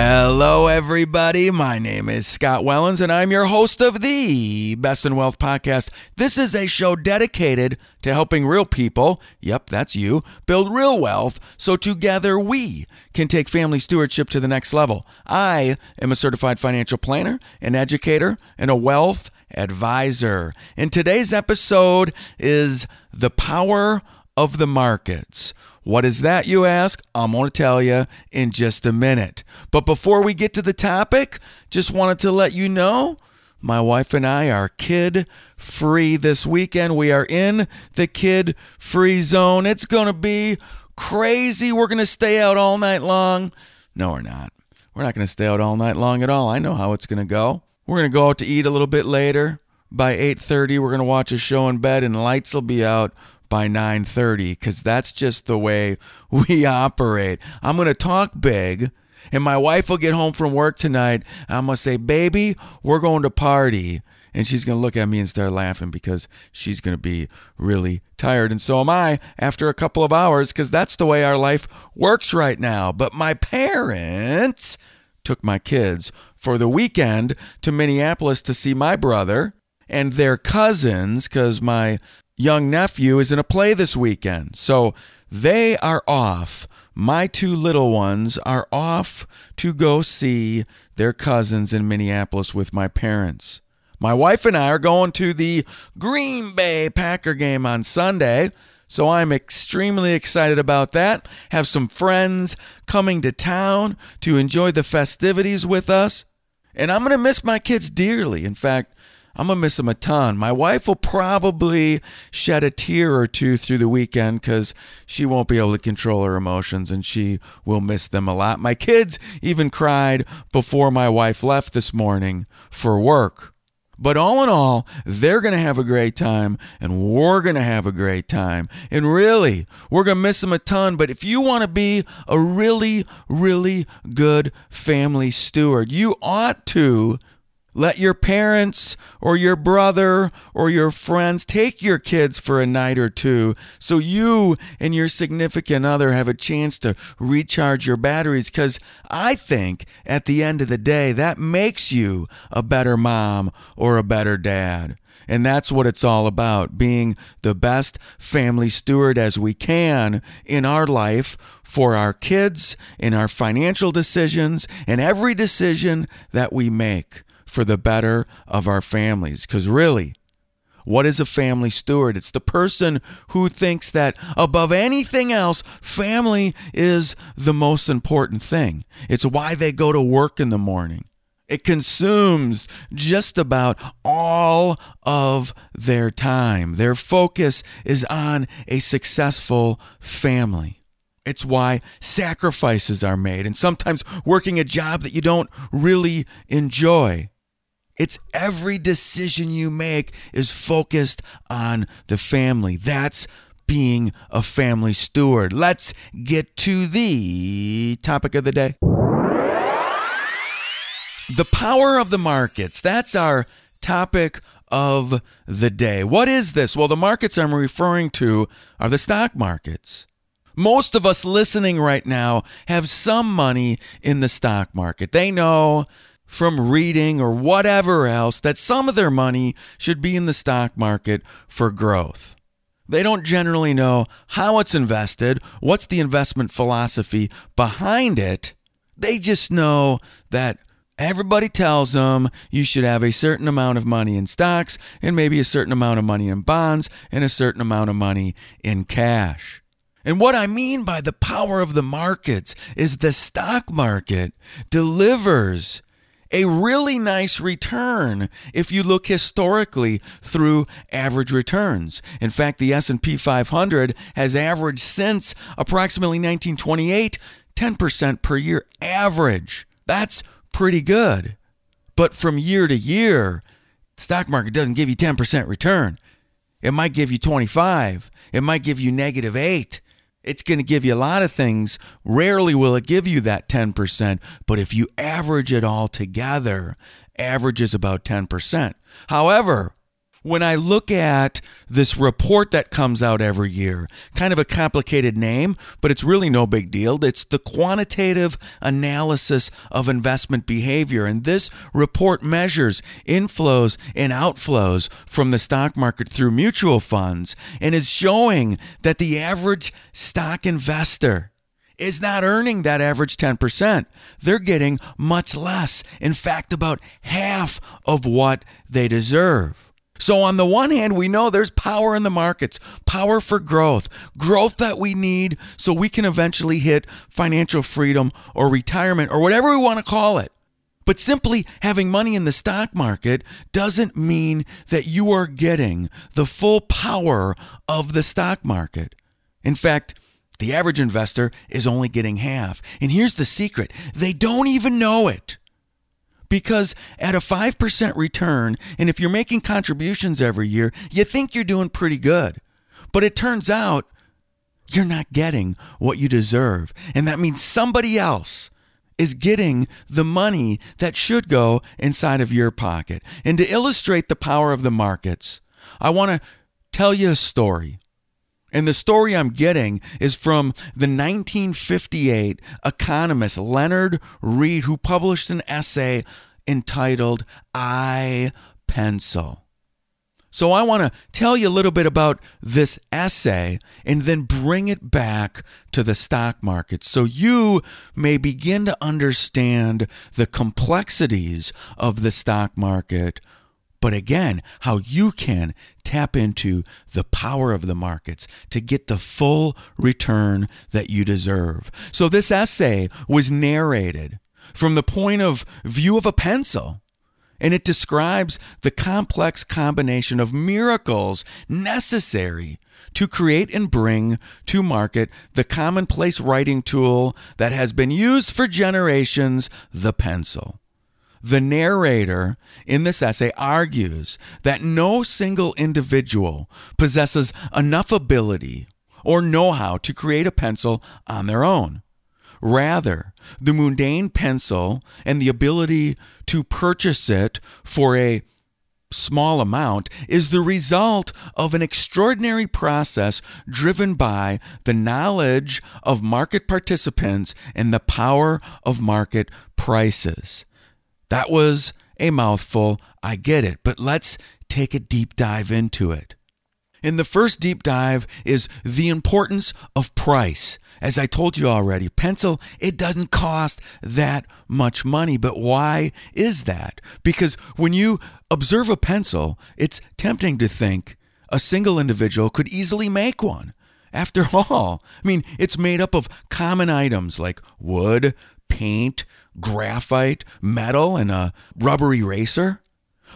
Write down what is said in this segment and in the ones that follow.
Hello, everybody. My name is Scott Wellens, and I'm your host of the Best in Wealth podcast. This is a show dedicated to helping real people, yep, that's you, build real wealth so together we can take family stewardship to the next level. I am a certified financial planner, an educator, and a wealth advisor. And today's episode is The Power of the Markets. What is that, you ask? I'm going to tell you in just a minute. But before we get to the topic, just wanted to let you know my wife and I are kid free this weekend. We are in the kid free zone. It's going to be crazy. We're going to stay out all night long. No, we're not. We're not going to stay out all night long at all. I know how it's going to go. We're going to go out to eat a little bit later. By 8:30, we're going to watch a show in bed and lights will be out by 9:30 cuz that's just the way we operate. I'm going to talk big and my wife will get home from work tonight. I'm going to say, "Baby, we're going to party." And she's going to look at me and start laughing because she's going to be really tired. And so am I after a couple of hours because that's the way our life works right now. But my parents took my kids for the weekend to Minneapolis to see my brother and their cousins because my young nephew is in a play this weekend. So they are off. My two little ones are off to go see their cousins in Minneapolis with my parents. My wife and I are going to the Green Bay Packer game on Sunday. So I'm extremely excited about that. Have some friends coming to town to enjoy the festivities with us. And I'm going to miss my kids dearly. In fact, I'm going to miss them a ton. My wife will probably shed a tear or two through the weekend because she won't be able to control her emotions and she will miss them a lot. My kids even cried before my wife left this morning for work. But all in all, they're going to have a great time and we're going to have a great time. And really, we're going to miss them a ton. But if you want to be a really, really good family steward, you ought to let your parents or your brother or your friends take your kids for a night or two so you and your significant other have a chance to recharge your batteries. Because I think at the end of the day, that makes you a better mom or a better dad. And that's what it's all about being the best family steward as we can in our life for our kids, in our financial decisions, and every decision that we make for the better of our families. Because really, what is a family steward? It's the person who thinks that above anything else, family is the most important thing. It's why they go to work in the morning. It consumes just about all of their time. Their focus is on a successful family. It's why sacrifices are made and sometimes working a job that you don't really enjoy. It's every decision you make is focused on the family. That's being a family steward. Let's get to the topic of the day. The power of the markets. That's our topic of the day. What is this? Well, the markets I'm referring to are the stock markets. Most of us listening right now have some money in the stock market. They know from reading or whatever else that some of their money should be in the stock market for growth. They don't generally know how it's invested, what's the investment philosophy behind it. They just know that everybody tells them you should have a certain amount of money in stocks and maybe a certain amount of money in bonds and a certain amount of money in cash. And what I mean by the power of the markets is the stock market delivers a really nice return if you look historically through average returns. In fact, the S&P 500 has averaged since approximately 1928 10% per year average. That's pretty good. But from year to year, stock market doesn't give you 10% return. It might give you 25. It might give you negative 8. It's going to give you a lot of things. Rarely will it give you that 10%, but if you average it all together, average is about 10%. However, when I look at this report that comes out every year, kind of a complicated name, but it's really no big deal. It's the quantitative analysis of investment behavior. And this report measures inflows and outflows from the stock market through mutual funds and is showing that the average stock investor is not earning that average 10%. They're getting much less. In fact, about half of what they deserve. So, on the one hand, we know there's power in the markets, power for growth, growth that we need so we can eventually hit financial freedom or retirement or whatever we want to call it. But simply having money in the stock market doesn't mean that you are getting the full power of the stock market. In fact, the average investor is only getting half. And here's the secret they don't even know it because at a 5% return, and if you're making contributions every year, you think you're doing pretty good. But it turns out you're not getting what you deserve. And that means somebody else is getting the money that should go inside of your pocket. And to illustrate the power of the markets, I want to tell you a story. And the story I'm getting is from the 1958 economist Leonard Read, who published an essay entitled I Pencil. So I want to tell you a little bit about this essay and then bring it back to the stock market so you may begin to understand the complexities of the stock market but again, how you can tap into the power of the markets to get the full return that you deserve. So, this essay was narrated from the point of view of a pencil. And it describes the complex combination of miracles necessary to create and bring to market the commonplace writing tool that has been used for generations, the pencil. The narrator in this essay argues that no single individual possesses enough ability or know how to create a pencil on their own. Rather, the mundane pencil and the ability to purchase it for a small amount is the result of an extraordinary process driven by the knowledge of market participants and the power of market prices. That was a mouthful. I get it. But let's take a deep dive into it. And the first deep dive is the importance of price. As I told you already, pencil, it doesn't cost that much money. But why is that? Because when you observe a pencil, it's tempting to think a single individual could easily make one. After all, I mean, it's made up of common items like wood, paint, graphite, metal, and a rubber eraser.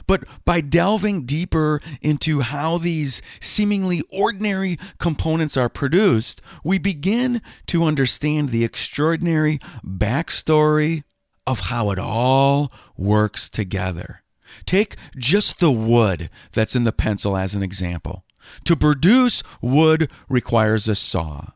But by delving deeper into how these seemingly ordinary components are produced, we begin to understand the extraordinary backstory of how it all works together. Take just the wood that's in the pencil as an example. To produce wood requires a saw.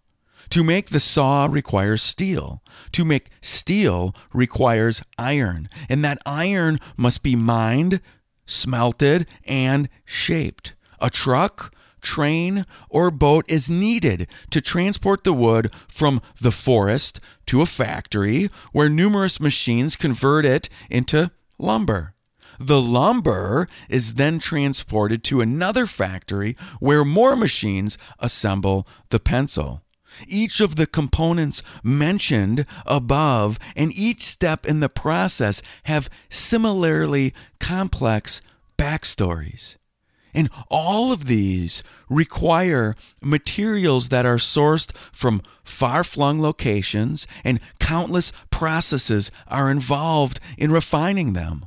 To make the saw requires steel. To make steel requires iron. And that iron must be mined, smelted, and shaped. A truck, train, or boat is needed to transport the wood from the forest to a factory where numerous machines convert it into lumber. The lumber is then transported to another factory where more machines assemble the pencil. Each of the components mentioned above and each step in the process have similarly complex backstories. And all of these require materials that are sourced from far flung locations, and countless processes are involved in refining them.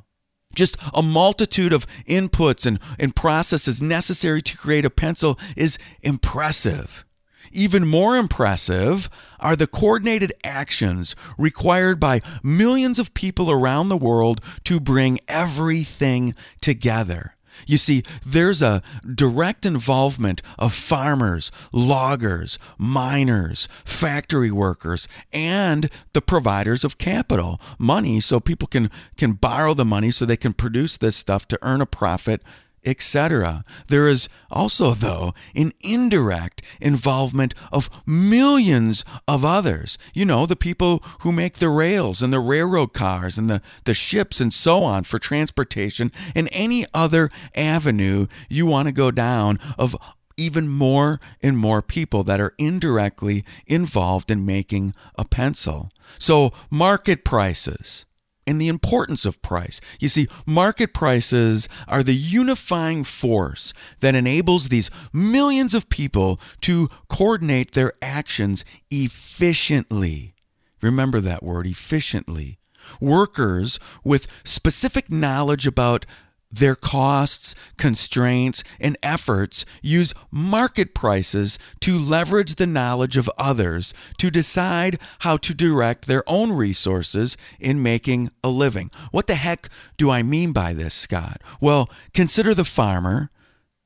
Just a multitude of inputs and, and processes necessary to create a pencil is impressive. Even more impressive are the coordinated actions required by millions of people around the world to bring everything together. You see, there's a direct involvement of farmers, loggers, miners, factory workers, and the providers of capital, money, so people can, can borrow the money so they can produce this stuff to earn a profit etc. There is also, though, an indirect involvement of millions of others. You know, the people who make the rails and the railroad cars and the, the ships and so on for transportation and any other avenue you want to go down of even more and more people that are indirectly involved in making a pencil. So, market prices and the importance of price. You see, market prices are the unifying force that enables these millions of people to coordinate their actions efficiently. Remember that word, efficiently. Workers with specific knowledge about their costs, constraints, and efforts use market prices to leverage the knowledge of others to decide how to direct their own resources in making a living. What the heck do I mean by this, Scott? Well, consider the farmer,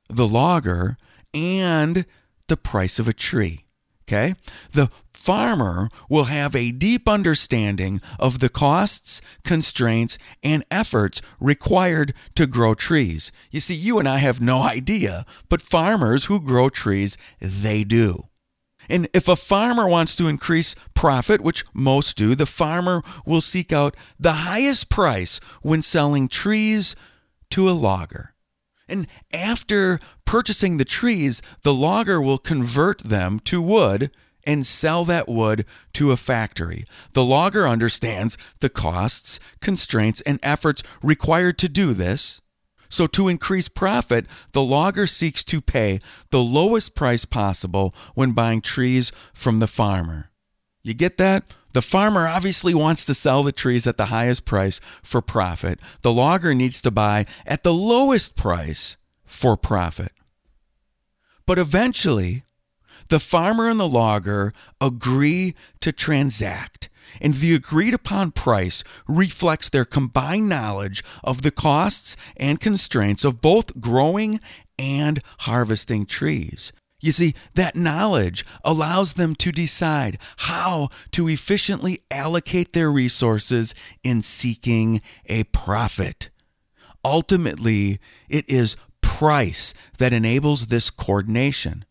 the logger, and the price of a tree. Okay? The farmer will have a deep understanding of the costs, constraints, and efforts required to grow trees. You see, you and I have no idea, but farmers who grow trees, they do. And if a farmer wants to increase profit, which most do, the farmer will seek out the highest price when selling trees to a logger. And after purchasing the trees, the logger will convert them to wood and sell that wood to a factory. The logger understands the costs, constraints, and efforts required to do this. So, to increase profit, the logger seeks to pay the lowest price possible when buying trees from the farmer. You get that? The farmer obviously wants to sell the trees at the highest price for profit. The logger needs to buy at the lowest price for profit. But eventually, the farmer and the logger agree to transact, and the agreed upon price reflects their combined knowledge of the costs and constraints of both growing and harvesting trees. You see, that knowledge allows them to decide how to efficiently allocate their resources in seeking a profit. Ultimately, it is price that enables this coordination.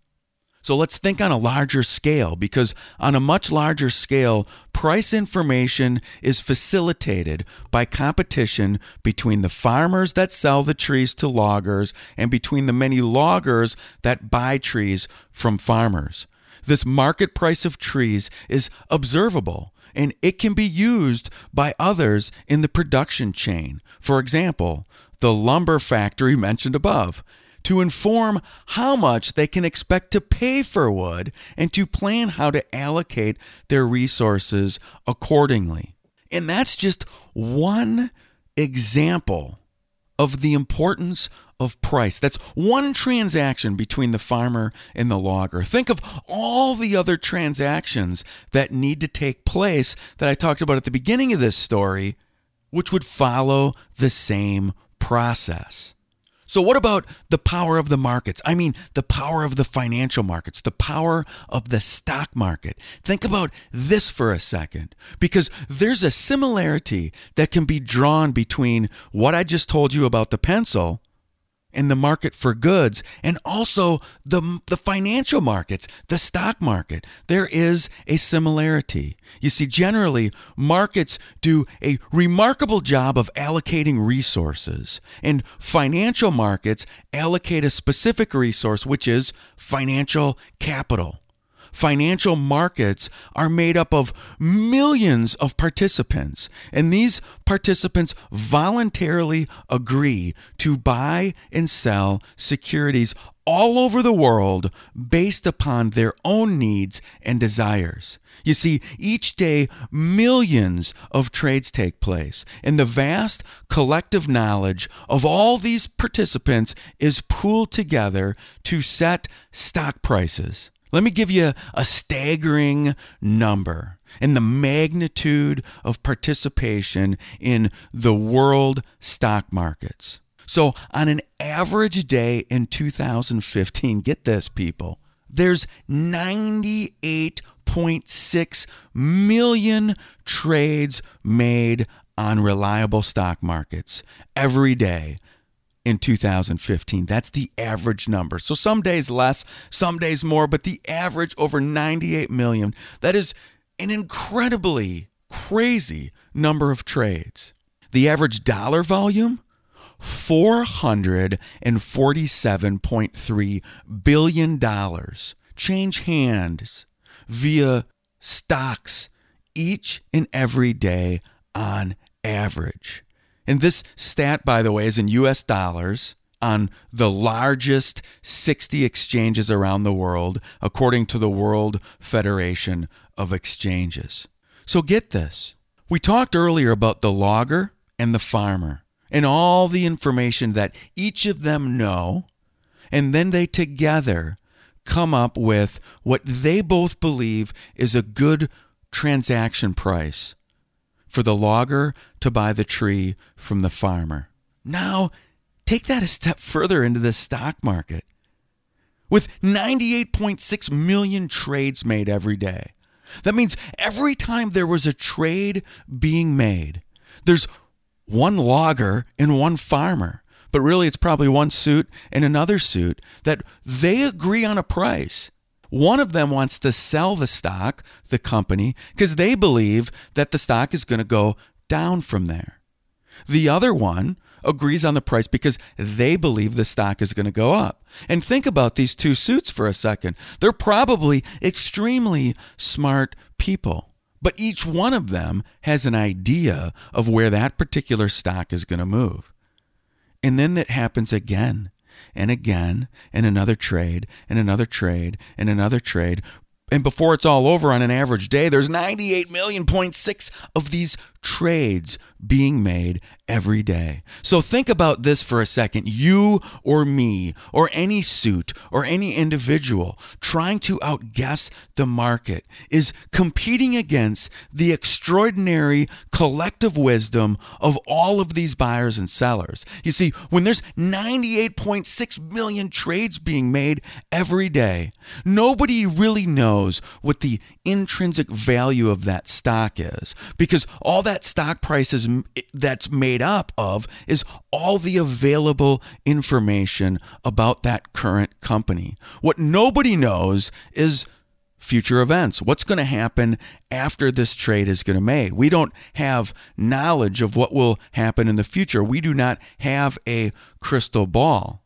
So let's think on a larger scale because on a much larger scale, price information is facilitated by competition between the farmers that sell the trees to loggers and between the many loggers that buy trees from farmers. This market price of trees is observable and it can be used by others in the production chain. For example, the lumber factory mentioned above to inform how much they can expect to pay for wood and to plan how to allocate their resources accordingly. And that's just one example of the importance of price. That's one transaction between the farmer and the logger. Think of all the other transactions that need to take place that I talked about at the beginning of this story, which would follow the same process. So, what about the power of the markets? I mean, the power of the financial markets, the power of the stock market. Think about this for a second, because there's a similarity that can be drawn between what I just told you about the pencil in the market for goods and also the, the financial markets, the stock market. There is a similarity. You see, generally, markets do a remarkable job of allocating resources, and financial markets allocate a specific resource, which is financial capital. Financial markets are made up of millions of participants, and these participants voluntarily agree to buy and sell securities all over the world based upon their own needs and desires. You see, each day millions of trades take place, and the vast collective knowledge of all these participants is pooled together to set stock prices. Let me give you a staggering number and the magnitude of participation in the world stock markets. So, on an average day in 2015, get this, people, there's 98.6 million trades made on reliable stock markets every day in 2015. That's the average number. So some days less, some days more, but the average over 98 million. That is an incredibly crazy number of trades. The average dollar volume $447.3 billion change hands via stocks each and every day on average. And this stat, by the way, is in US dollars on the largest 60 exchanges around the world, according to the World Federation of Exchanges. So get this. We talked earlier about the logger and the farmer and all the information that each of them know, and then they together come up with what they both believe is a good transaction price for the logger to buy the tree from the farmer. Now, take that a step further into the stock market. With 98.6 million trades made every day, that means every time there was a trade being made, there's one logger and one farmer, but really it's probably one suit and another suit that they agree on a price. One of them wants to sell the stock, the company, because they believe that the stock is going to go down from there. The other one agrees on the price because they believe the stock is going to go up. And think about these two suits for a second. They're probably extremely smart people. But each one of them has an idea of where that particular stock is going to move. And then that happens again and again, and another trade, and another trade, and another trade. And before it's all over on an average day, there's 98 million point six of these trades being made every day. So think about this for a second. You or me or any suit or any individual trying to outguess the market is competing against the extraordinary collective wisdom of all of these buyers and sellers. You see, when there's 98.6 million trades being made every day, nobody really knows what the intrinsic value of that stock is because all that that stock price is that's made up of is all the available information about that current company. What nobody knows is future events. What's going to happen after this trade is going to made? We don't have knowledge of what will happen in the future. We do not have a crystal ball.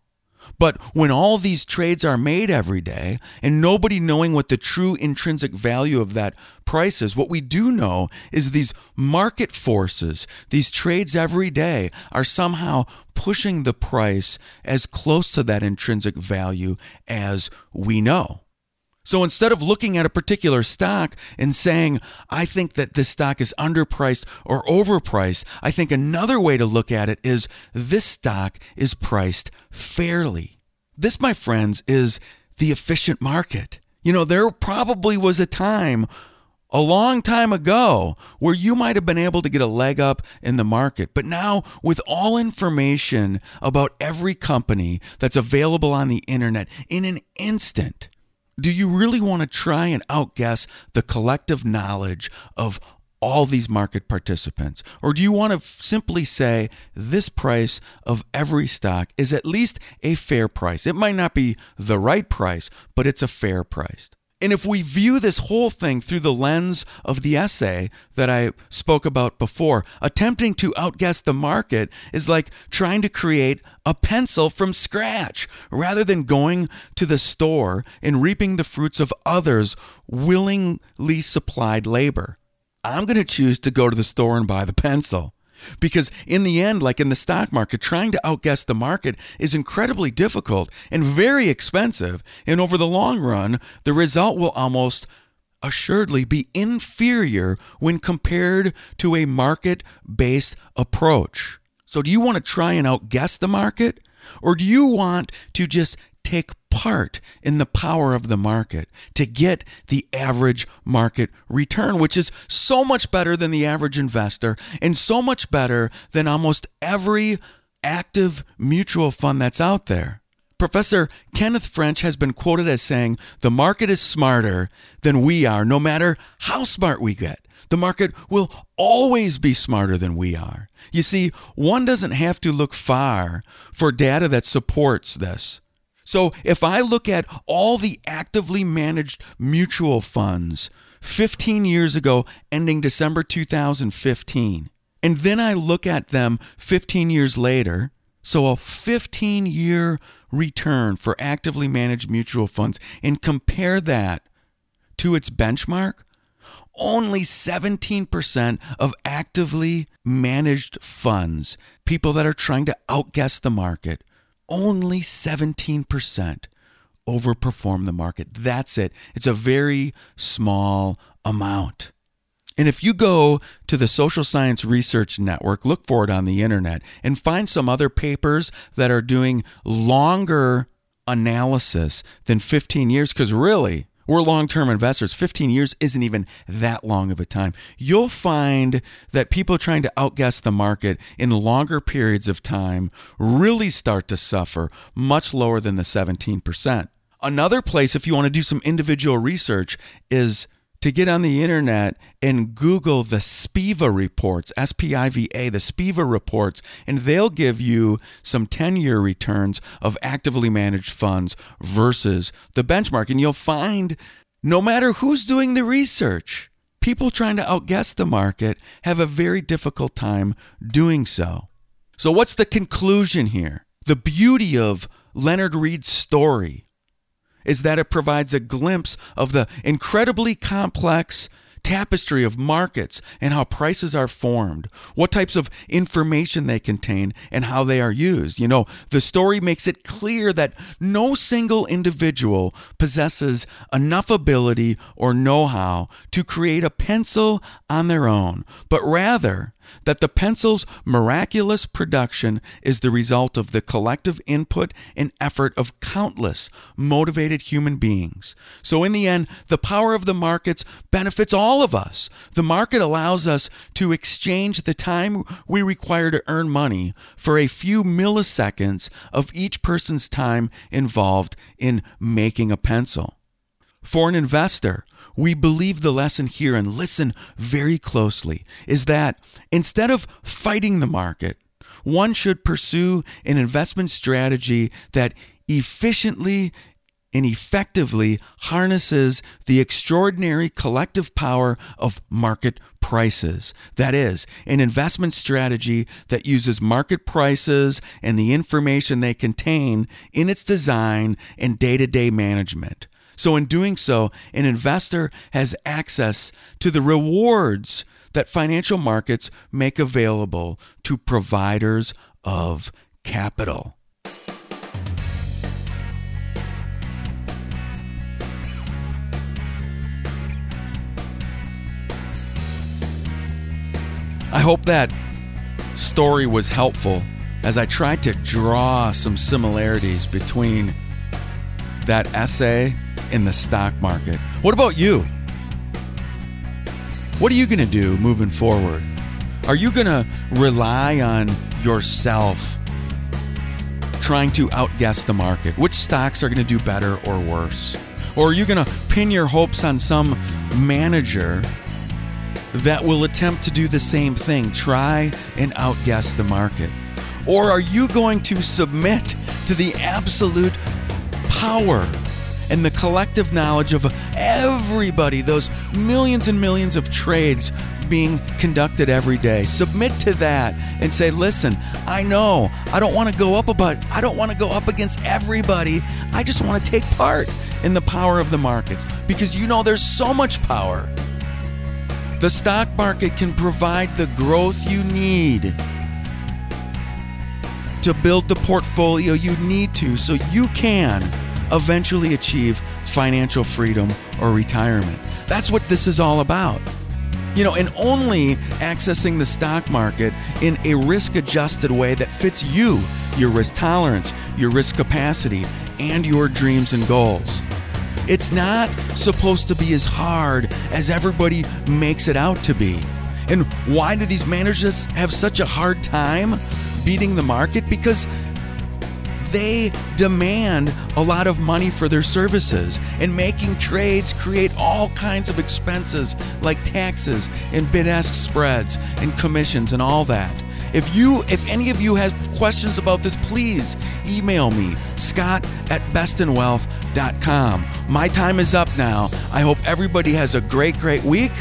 But when all these trades are made every day and nobody knowing what the true intrinsic value of that price is, what we do know is these market forces, these trades every day are somehow pushing the price as close to that intrinsic value as we know. So instead of looking at a particular stock and saying, I think that this stock is underpriced or overpriced, I think another way to look at it is this stock is priced fairly. This, my friends, is the efficient market. You know, there probably was a time a long time ago where you might have been able to get a leg up in the market. But now, with all information about every company that's available on the internet in an instant, do you really want to try and outguess the collective knowledge of all these market participants? Or do you want to simply say this price of every stock is at least a fair price? It might not be the right price, but it's a fair price. And if we view this whole thing through the lens of the essay that I spoke about before, attempting to outguess the market is like trying to create a pencil from scratch rather than going to the store and reaping the fruits of others' willingly supplied labor. I'm going to choose to go to the store and buy the pencil. Because in the end, like in the stock market, trying to outguess the market is incredibly difficult and very expensive. And over the long run, the result will almost assuredly be inferior when compared to a market based approach. So, do you want to try and outguess the market? Or do you want to just take part in the power of the market to get the average market return, which is so much better than the average investor and so much better than almost every active mutual fund that's out there. Professor Kenneth French has been quoted as saying, The market is smarter than we are, no matter how smart we get. The market will always be smarter than we are. You see, one doesn't have to look far for data that supports this. So if I look at all the actively managed mutual funds 15 years ago, ending December 2015, and then I look at them 15 years later, so a 15 year return for actively managed mutual funds, and compare that to its benchmark, only 17% of actively managed funds, people that are trying to outguess the market, only 17% overperform the market. That's it. It's a very small amount. And if you go to the Social Science Research Network, look for it on the internet, and find some other papers that are doing longer analysis than 15 years, because really, we're long term investors. 15 years isn't even that long of a time. You'll find that people trying to outguess the market in longer periods of time really start to suffer much lower than the 17%. Another place, if you want to do some individual research, is to get on the internet and Google the SPIVA reports, S P I V A, the SPIVA reports, and they'll give you some 10 year returns of actively managed funds versus the benchmark. And you'll find no matter who's doing the research, people trying to outguess the market have a very difficult time doing so. So, what's the conclusion here? The beauty of Leonard Read's story is that it provides a glimpse of the incredibly complex tapestry of markets and how prices are formed, what types of information they contain, and how they are used. You know, the story makes it clear that no single individual possesses enough ability or know how to create a pencil on their own, but rather, that the pencil's miraculous production is the result of the collective input and effort of countless motivated human beings. So, in the end, the power of the markets benefits all of us. The market allows us to exchange the time we require to earn money for a few milliseconds of each person's time involved in making a pencil. For an investor, we believe the lesson here and listen very closely is that instead of fighting the market, one should pursue an investment strategy that efficiently and effectively harnesses the extraordinary collective power of market prices. That is, an investment strategy that uses market prices and the information they contain in its design and day to day management. So, in doing so, an investor has access to the rewards that financial markets make available to providers of capital. I hope that story was helpful as I tried to draw some similarities between that essay and the stock market. What about you? What are you going to do moving forward? Are you going to rely on yourself trying to outguess the market? Which stocks are going to do better or worse? Or are you going to pin your hopes on some manager that will attempt to do the same thing, try and outguess the market? Or are you going to submit to the absolute power and the collective knowledge of everybody, those millions and millions of trades being conducted every day. Submit to that and say, listen, I know I don't want to go up but I don't want to go up against everybody. I just want to take part in the power of the markets because you know there's so much power. The stock market can provide the growth you need to build the portfolio you need to so you can eventually achieve financial freedom or retirement. That's what this is all about. You know, and only accessing the stock market in a risk adjusted way that fits you, your risk tolerance, your risk capacity, and your dreams and goals. It's not supposed to be as hard as everybody makes it out to be. And why do these managers have such a hard time beating the market? Because they demand a lot of money for their services, and making trades create all kinds of expenses like taxes and bid ask spreads and commissions and all that. If you if any of you have questions about this, please email me, Scott at bestinwealth.com. My time is up now. I hope everybody has a great, great week,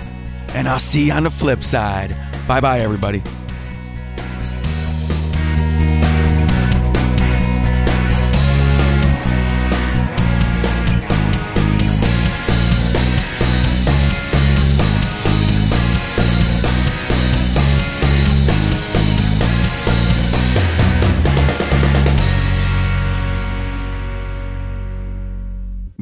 and I'll see you on the flip side. Bye bye, everybody.